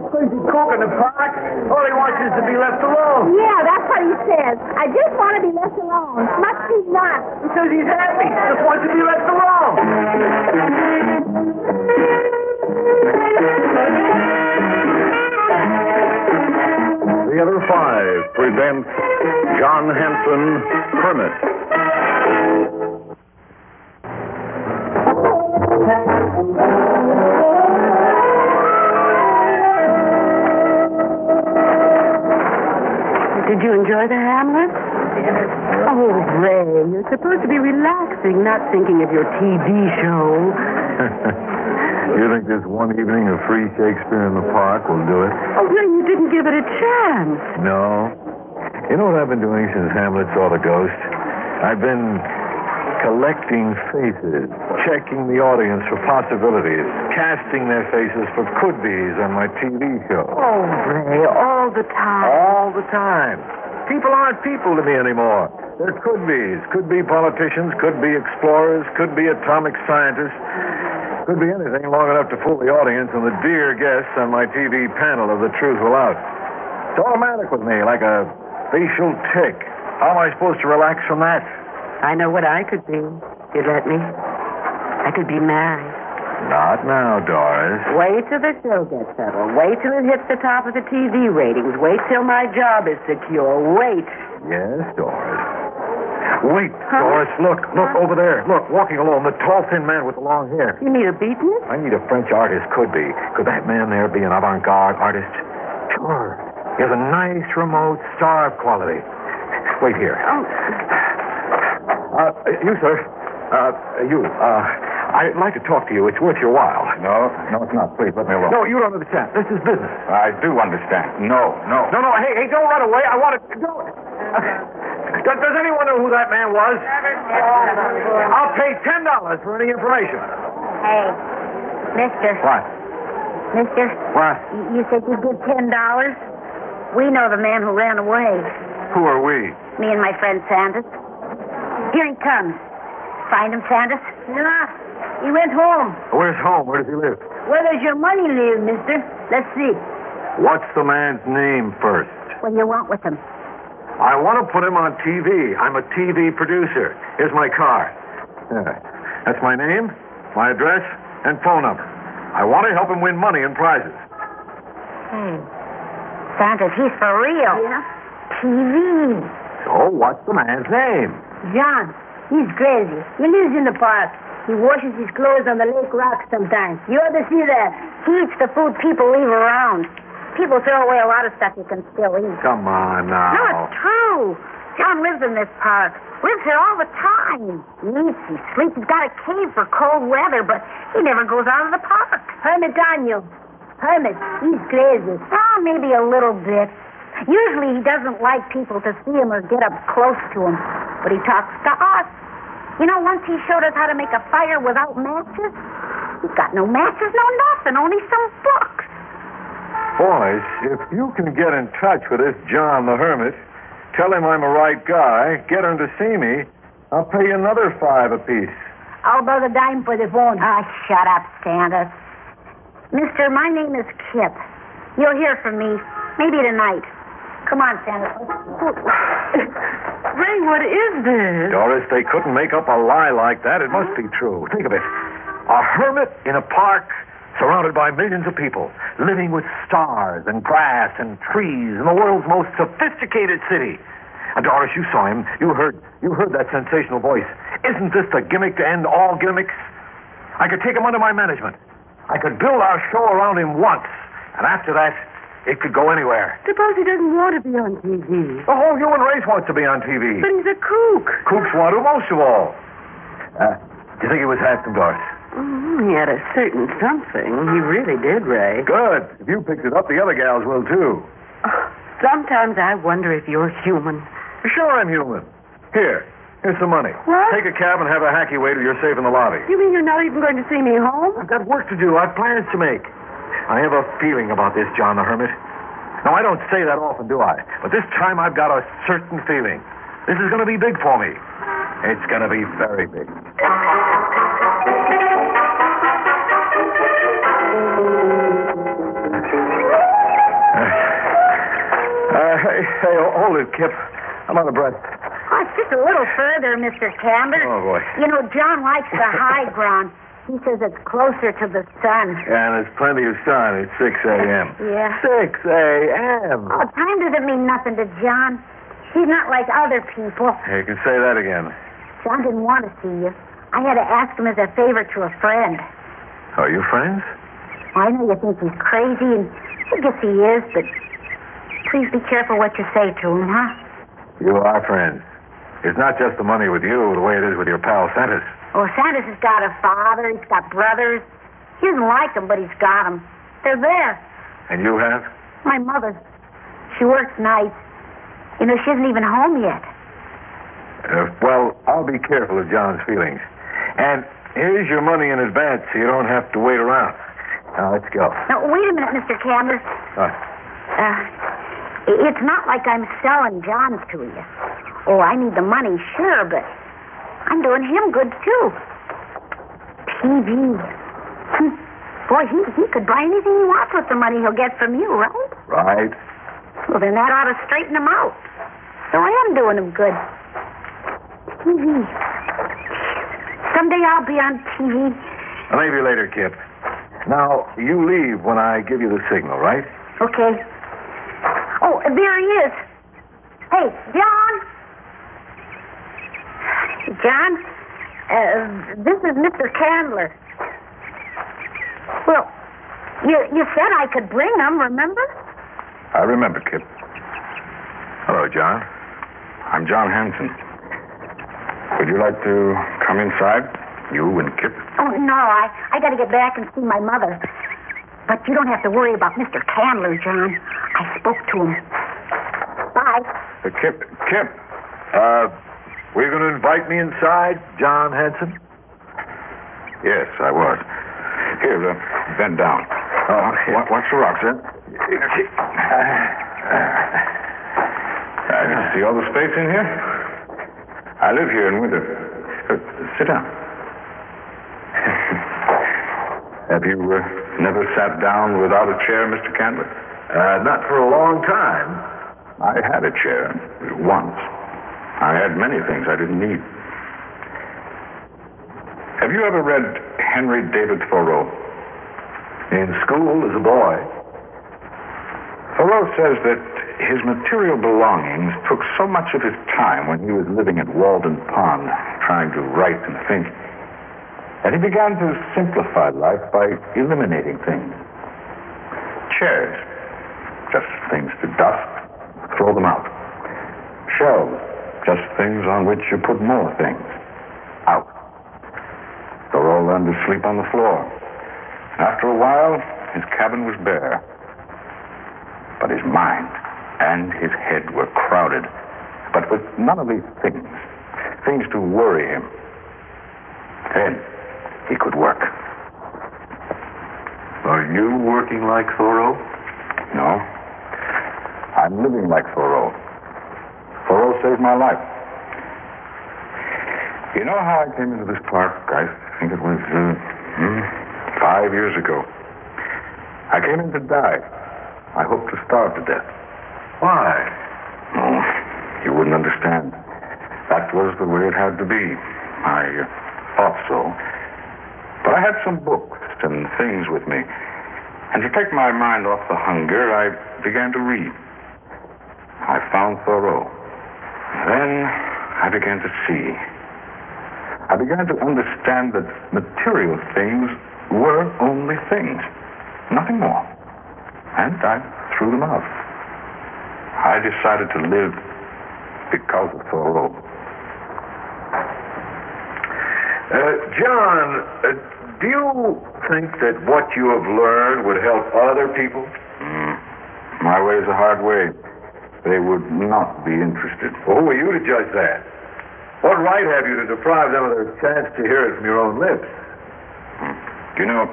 that crazy cook in the park. All he wants is to be left alone. Yeah, that's what he says. I just want to be left alone. Must be not. He says he's happy. Just wants to be left alone. Theater 5 presents John Hansen, Hermit. Did you enjoy the Hamlet? Oh, Ray, you're supposed to be relaxing, not thinking of your TV show. you think this one evening of free Shakespeare in the park will do it? Oh, Ray, you didn't give it a chance. No. You know what I've been doing since Hamlet saw the ghost? I've been collecting faces, checking the audience for possibilities, casting their faces for could-be's on my TV show. Oh, Ray, all the time. All the time. People aren't people to me anymore. They're could-be's. Could be politicians, could be explorers, could be atomic scientists. Could be anything long enough to fool the audience and the dear guests on my TV panel of The Truth Will Out. It's automatic with me, like a facial tick. How am I supposed to relax from that? I know what I could be. If you'd let me. I could be married. Not now, Doris. Wait till the show gets settled. Wait till it hits the top of the TV ratings. Wait till my job is secure. Wait. Yes, Doris. Wait, Doris, look, look over there. Look, walking alone, the tall, thin man with the long hair. You need a beating? I need a French artist, could be. Could that man there be an avant garde artist? Sure. He has a nice, remote, starved quality. Wait here. Oh, Uh, you, sir. Uh, you. Uh, I'd like to talk to you. It's worth your while. No, no, it's not. Please, let me alone. No, you don't understand. This is business. I do understand. No, no. No, no, hey, hey, don't run away. I want to. Don't. Does, does anyone know who that man was? I'll pay ten dollars for any information. Hey, mister. What? Mister, What? you said you'd give ten dollars? We know the man who ran away. Who are we? Me and my friend Sanders. Here he comes. Find him, Sanders? Nah, he went home. Where's home? Where does he live? Where does your money live, mister? Let's see. What's the man's name first? What do you want with him? I want to put him on TV. I'm a TV producer. Here's my card. There. That's my name, my address, and phone number. I want to help him win money and prizes. Hey, Sanders, he's for real. Yeah? TV. So, what's the man's name? John, he's crazy. He lives in the park. He washes his clothes on the lake rocks sometimes. You ought to see that. He eats the food people leave around. People throw away a lot of stuff you can still eat. Come on now. No, it's true. John lives in this park. Lives here all the time. He eats, he sleeps. He's got a cave for cold weather, but he never goes out of the park. Hermit Daniel. Hermit. He's crazy. Oh, maybe a little bit. Usually he doesn't like people to see him or get up close to him, but he talks to us. You know, once he showed us how to make a fire without matches. We've got no matches, no nothing, only some books. Boys, if you can get in touch with this John the Hermit, tell him I'm a right guy, get him to see me, I'll pay you another five apiece. I'll about a dime for the phone? Ah, shut up, Sanders. Mister, my name is Kip. You'll hear from me. Maybe tonight. Come on, Sanders. Ray, what is this? Doris, they couldn't make up a lie like that. It must be true. Think of it. A hermit in a park surrounded by millions of people, living with stars and grass and trees in the world's most sophisticated city. And Doris, you saw him. You heard you heard that sensational voice. Isn't this the gimmick to end all gimmicks? I could take him under my management. I could build our show around him once. And after that, it could go anywhere. Suppose he doesn't want to be on TV. The whole human race wants to be on TV. But he's a kook. Kooks want to most of all. Uh, do you think he was handsome, Doris? Oh, he had a certain something. He really did, Ray. Good. If you picked it up, the other gals will too. Sometimes I wonder if you're human. Sure, I'm human. Here, here's some money. What? Take a cab and have a hacky way till you're safe in the lobby. You mean you're not even going to see me home? I've got work to do. I've plans to make. I have a feeling about this, John the Hermit. Now, I don't say that often, do I? But this time I've got a certain feeling. This is going to be big for me. It's going to be very big. Uh, uh, hey, hey, hold it, Kip. I'm out of breath. Oh, just a little further, Mr. Campbell. Oh, boy. You know, John likes the high ground. He says it's closer to the sun. Yeah, and there's plenty of sun. It's 6 a.m. Yeah. 6 a.m. Oh, time doesn't mean nothing to John. He's not like other people. Hey, You can say that again. John didn't want to see you. I had to ask him as a favor to a friend. Are you friends? I know you think he's crazy, and I guess he is, but please be careful what you say to him, huh? You are friends. It's not just the money with you, the way it is with your pal Santos. Oh, Sanders has got a father. He's got brothers. He doesn't like them, but he's got them. They're there. And you have? My mother. She works nights. You know, she isn't even home yet. Uh, well, I'll be careful of John's feelings. And here's your money in advance so you don't have to wait around. Now, let's go. Now, wait a minute, Mr. Candler. Uh, Uh, it's not like I'm selling John's to you. Oh, I need the money, sure, but I'm doing him good, too. TV. Hmm. Boy, he, he could buy anything he wants with the money he'll get from you, right? right. Well, then that ought to straighten him out. So I am doing him good. TV. Someday I'll be on TV. Maybe later, Kip. Now, you leave when I give you the signal, right? Okay. Oh, there he is. Hey, John. John, uh, this is Mr. Candler. Well, you you said I could bring him, remember? I remember, Kip. Hello, John. I'm John Hansen. Would you like to come inside? You and Kip? Oh no, I I got to get back and see my mother. But you don't have to worry about Mr. Candler, John. I spoke to him. Bye. Uh, Kip, Kip. Uh, were you going to invite me inside, John Hansen? Yes, I was. Here, uh, bend down. Oh, Wa- watch the rocks, eh? I can see all the space in here. I live here in winter. Uh, sit down. Have you uh, never sat down without a chair, Mr. Candler? Uh, not for a long time. I had a chair once. I had many things I didn't need. Have you ever read Henry David Thoreau? In school as a boy. Thoreau says that his material belongings took so much of his time when he was living at Walden Pond, trying to write and think, that he began to simplify life by eliminating things. Chairs, just things to dust, throw them out. Shelves, just things on which you put more things, out. Thoreau learned to sleep on the floor. After a while, his cabin was bare. But his mind and his head were crowded, but with none of these things, things to worry him. Then he could work. Are you working like Thoreau? No. I'm living like Thoreau. Thoreau saved my life. You know how I came into this park? I think it was uh, hmm, five years ago. I came in to die. I hoped to starve to death. Why? Oh, you wouldn't understand. That was the way it had to be. I uh, thought so. But I had some books and things with me. And to take my mind off the hunger, I began to read. I found Thoreau. Then I began to see. I began to understand that material things were only things, nothing more. And I threw them out. I decided to live because of Thoreau. Uh, John, uh, do you think that what you have learned would help other people? Mm. My way is a hard way. They would not be interested. Well, who are you to judge that? What right have you to deprive them of their chance to hear it from your own lips? Hmm. You know,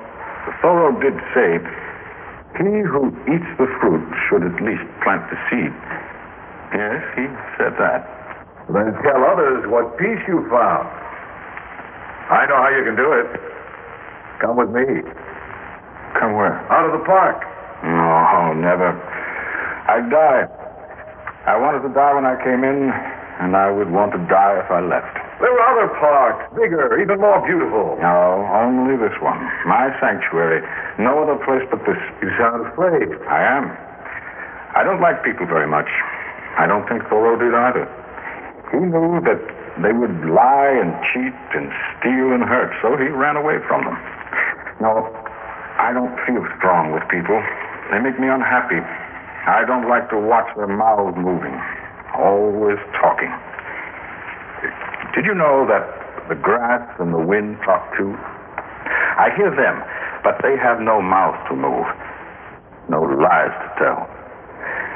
Thoreau did say, he who eats the fruit should at least plant the seed. Yes, he said that. Then tell others what peace you found. I know how you can do it. Come with me. Come where? Out of the park. No, never. I'd die. I wanted to die when I came in, and I would want to die if I left. There were other parks, bigger, even more beautiful. No, only this one. My sanctuary. No other place but this. You sound afraid. I am. I don't like people very much. I don't think Thoreau did either. He knew that they would lie and cheat and steal and hurt, so he ran away from them. No, I don't feel strong with people. They make me unhappy. I don't like to watch their mouths moving, always talking. Did you know that the grass and the wind talk too? I hear them, but they have no mouth to move, no lies to tell.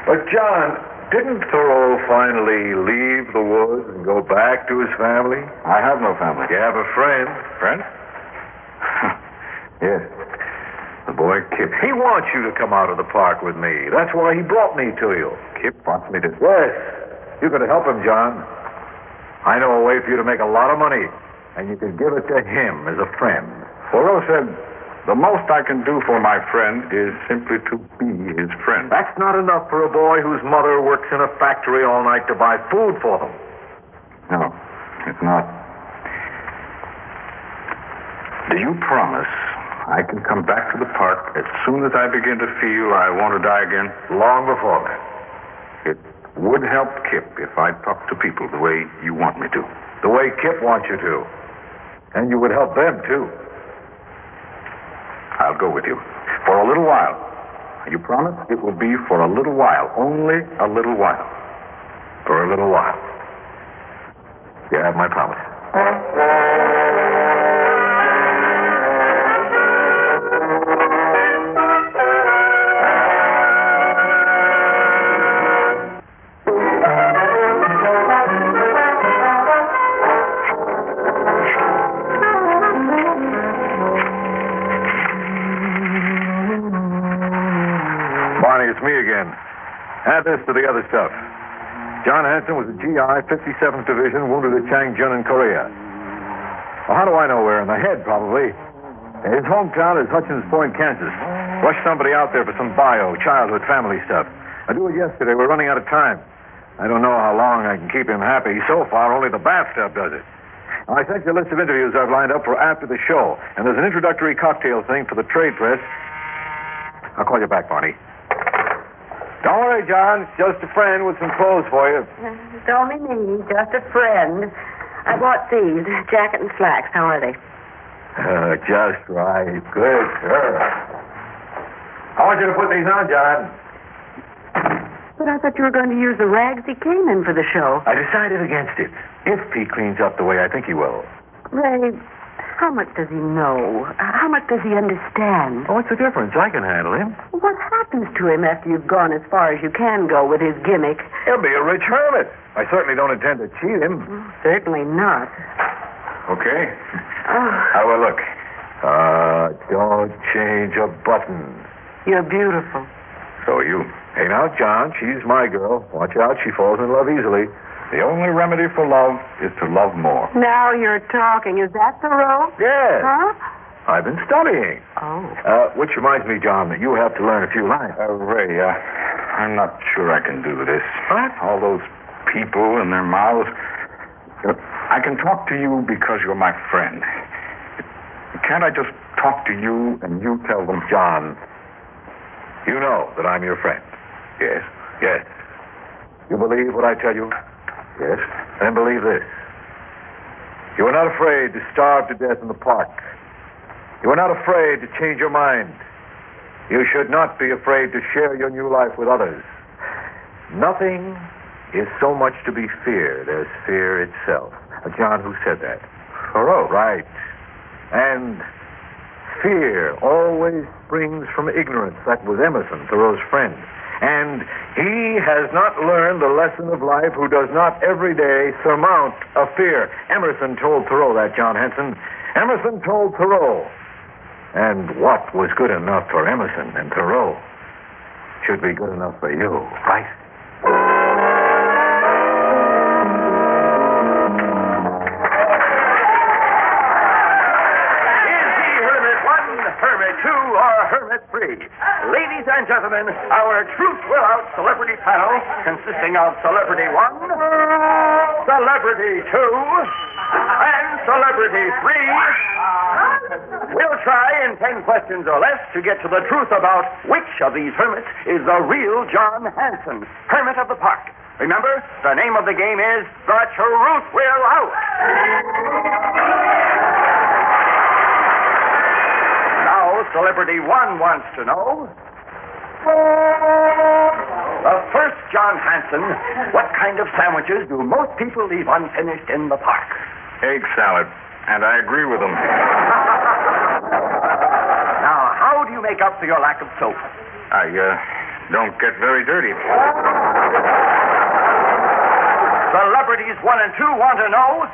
But, John, didn't Thoreau finally leave the woods and go back to his family? I have no family. You have a friend. Friend? yes. The boy Kip. He wants you to come out of the park with me. That's why he brought me to you. Kip wants me to. Yes. You could help him, John. I know a way for you to make a lot of money, and you could give it to him as a friend. Thoreau said, the most I can do for my friend is simply to be his friend. That's not enough for a boy whose mother works in a factory all night to buy food for them. No, it's not. Do you promise I can come back to the park as soon as I begin to feel I want to die again? Long before that. It would help Kip if I talked to people the way you want me to. The way Kip wants you to. And you would help them, too. I'll go with you. For a little while. You promise it will be for a little while. Only a little while. For a little while. You have my promise. Add this to the other stuff. John Hansen was a GI, 57th Division, wounded at Changjin in Korea. Well, how do I know where? In the head, probably. His hometown is Hutchins Point, Kansas. Rush somebody out there for some bio, childhood, family stuff. I do it yesterday. We're running out of time. I don't know how long I can keep him happy. So far, only the bathtub does it. I sent you a list of interviews I've lined up for after the show, and there's an introductory cocktail thing for the trade press. I'll call you back, Barney. Don't worry, John. It's just a friend with some clothes for you. It's only me, just a friend. I bought these, jacket and slacks. How are they? Uh, just right. Good girl. I want you to put these on, John. But I thought you were going to use the rags he came in for the show. I decided against it. If he cleans up the way I think he will. Ray, how much does he know? How much does he understand? Oh, what's the difference? I can handle him. What happens to him after you've gone as far as you can go with his gimmick? He'll be a rich hermit. I certainly don't intend to cheat him. Certainly not. Okay. Oh, How will look? Uh, don't change a button. you're beautiful. So are you. Hey, now, John, she's my girl. Watch out, she falls in love easily. The only remedy for love is to love more. Now you're talking. Is that the rope? Yes. Huh? I've been studying. Oh. Uh, which reminds me, John, that you have to learn a few lines. Uh, Ray, uh, I'm not sure I can do this. What? All those people and their mouths. I can talk to you because you're my friend. Can't I just talk to you and you tell them, John, you know that I'm your friend. yes, Yes. You believe what I tell you? Yes? Then believe this. You are not afraid to starve to death in the park. You are not afraid to change your mind. You should not be afraid to share your new life with others. Nothing is so much to be feared as fear itself. John, who said that? Thoreau. Right. And fear always springs from ignorance. That was Emerson, Thoreau's friend. And he has not learned the lesson of life who does not every day surmount a fear. Emerson told Thoreau that, John Hansen. Emerson told Thoreau. And what was good enough for Emerson and Thoreau should be good enough for you, right? Ladies and gentlemen, our Truth Will Out celebrity panel, consisting of Celebrity One, Celebrity Two, and Celebrity Three, will try in ten questions or less to get to the truth about which of these hermits is the real John Hansen, Hermit of the Park. Remember, the name of the game is The Truth Will Out. Now, Celebrity One wants to know. The first John Hansen, what kind of sandwiches do most people leave unfinished in the park? Egg salad. And I agree with him. Now, how do you make up for your lack of soap? I, uh, don't get very dirty. Celebrities one and two want to know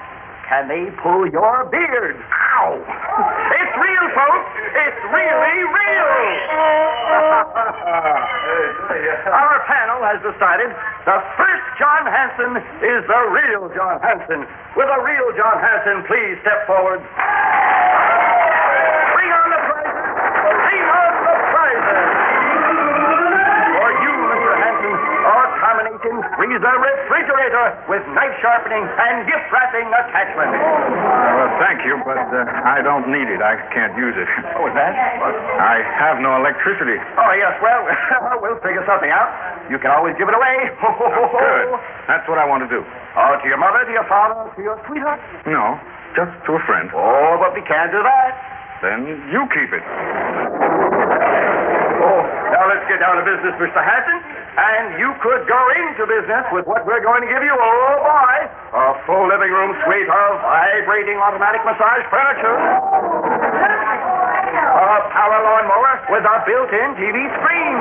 can they pull your beard? Ow! It's folks! It's really real! Our panel has decided the first John Hansen is the real John Hansen. Will the real John Hansen please step forward? Combination the refrigerator with knife sharpening and gift wrapping attachment. Well, thank you, but uh, I don't need it. I can't use it. Oh, is that? I have no electricity. Oh, yes, well, we'll figure something out. You can always give it away. Good. That's what I want to do. Oh, to your mother, to your father, to your sweetheart? No, just to a friend. Oh, but we can't do that. Then you keep it. Oh, now let's get down to business, Mr. Hansen. And you could go into business with what we're going to give you. Oh, boy. A full living room suite of vibrating automatic massage furniture. A power lawnmower with a built-in TV screen.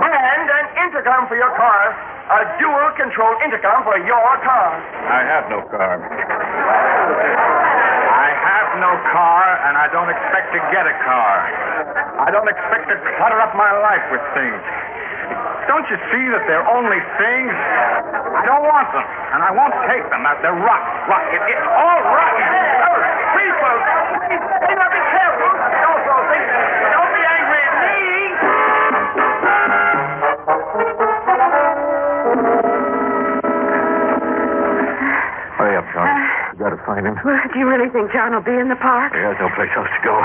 And an intercom for your car. A dual control intercom for your car. I have no car. I have no car, and I don't expect to get a car. I don't expect to clutter up my life with things. Don't you see that they're only things? I don't want them, and I won't take them. They're rotten. Rotten. It, it's all rotten. Please, folks. Please, please, now be careful. Don't throw things. Don't be angry at me. Hurry up, John. Uh, you gotta find him. Well, do you really think John will be in the park? He has no place else to go.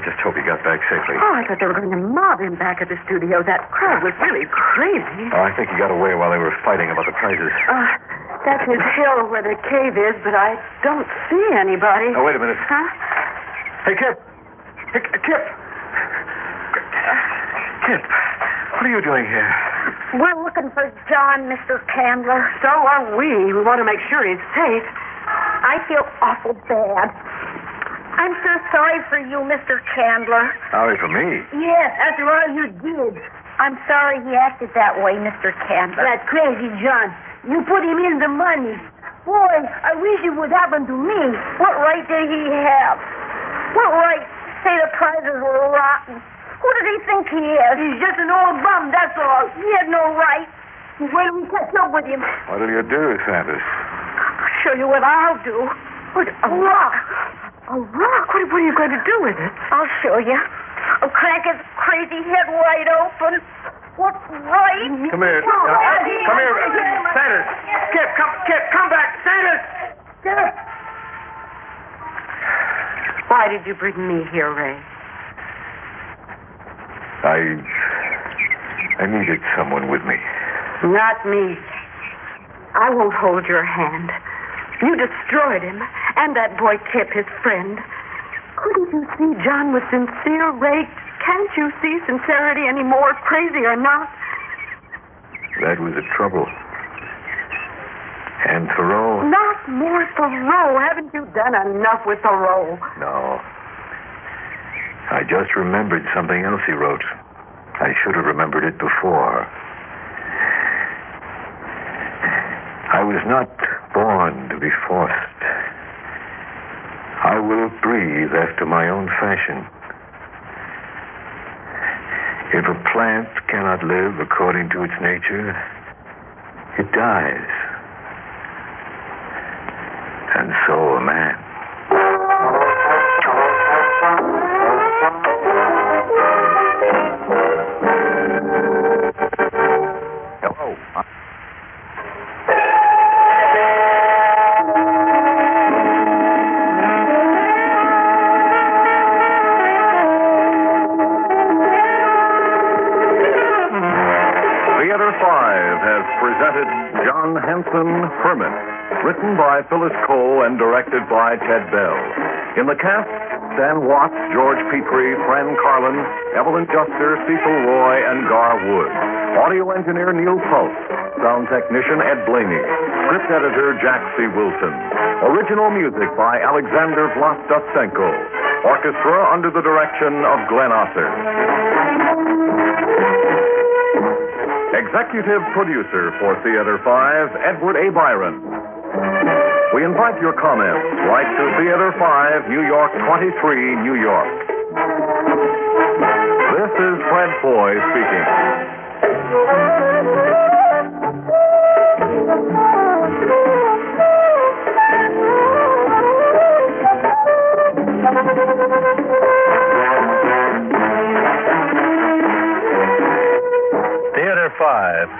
I just hope he got back safely. Oh, I thought they were going to mob him back at the studio. That crowd was really crazy. Oh, I think he got away while they were fighting about the prizes. Uh, that's his hill where the cave is, but I don't see anybody. Oh, wait a minute. Huh? Hey, Kip. Hey, Kip. Kip, what are you doing here? We're looking for John, Mr. Candler. So are we. We want to make sure he's safe. I feel awful bad. I'm so sorry for you, Mr. Candler. Sorry for me. Yes, after all you did. I'm sorry he acted that way, Mr. Candler. That crazy John. You put him in the money. Boy, I wish it would happen to me. What right did he have? What right to say the prizes were rotten? Who does he think he is? He's just an old bum, that's all. He had no right. Wait till we catch up with him. What'll you do, Sanders? I'll show you what I'll do. What, a rock. A rock? What, what are you going to do with it? I'll show you. Oh, I'll crack his crazy head wide open. What's right? Come here. Come here, Sanders. Kip, come, Kip, come back. Sanders. Kip. Why did you bring me here, Ray? I. I needed someone with me. Not me. I won't hold your hand. You destroyed him, and that boy Kip, his friend. Couldn't you see John was sincere, Ray? Can't you see sincerity anymore, crazy or not? That was the trouble. And Thoreau. Not more Thoreau. Haven't you done enough with Thoreau? No. I just remembered something else he wrote. I should have remembered it before. I was not born to be forced. I will breathe after my own fashion. If a plant cannot live according to its nature, it dies. And so a man. In the cast, Stan Watts, George Petrie, Fran Carlon, Evelyn Juster, Cecil Roy, and Gar Wood. Audio engineer Neil Pulse. Sound technician Ed Blainey. Script editor Jack C. Wilson. Original music by Alexander Vlastosenko. Orchestra under the direction of Glenn Osser. Executive producer for Theater 5, Edward A. Byron. We invite your comments. Write to Theater 5, New York 23, New York. This is Fred Foy speaking. Theater 5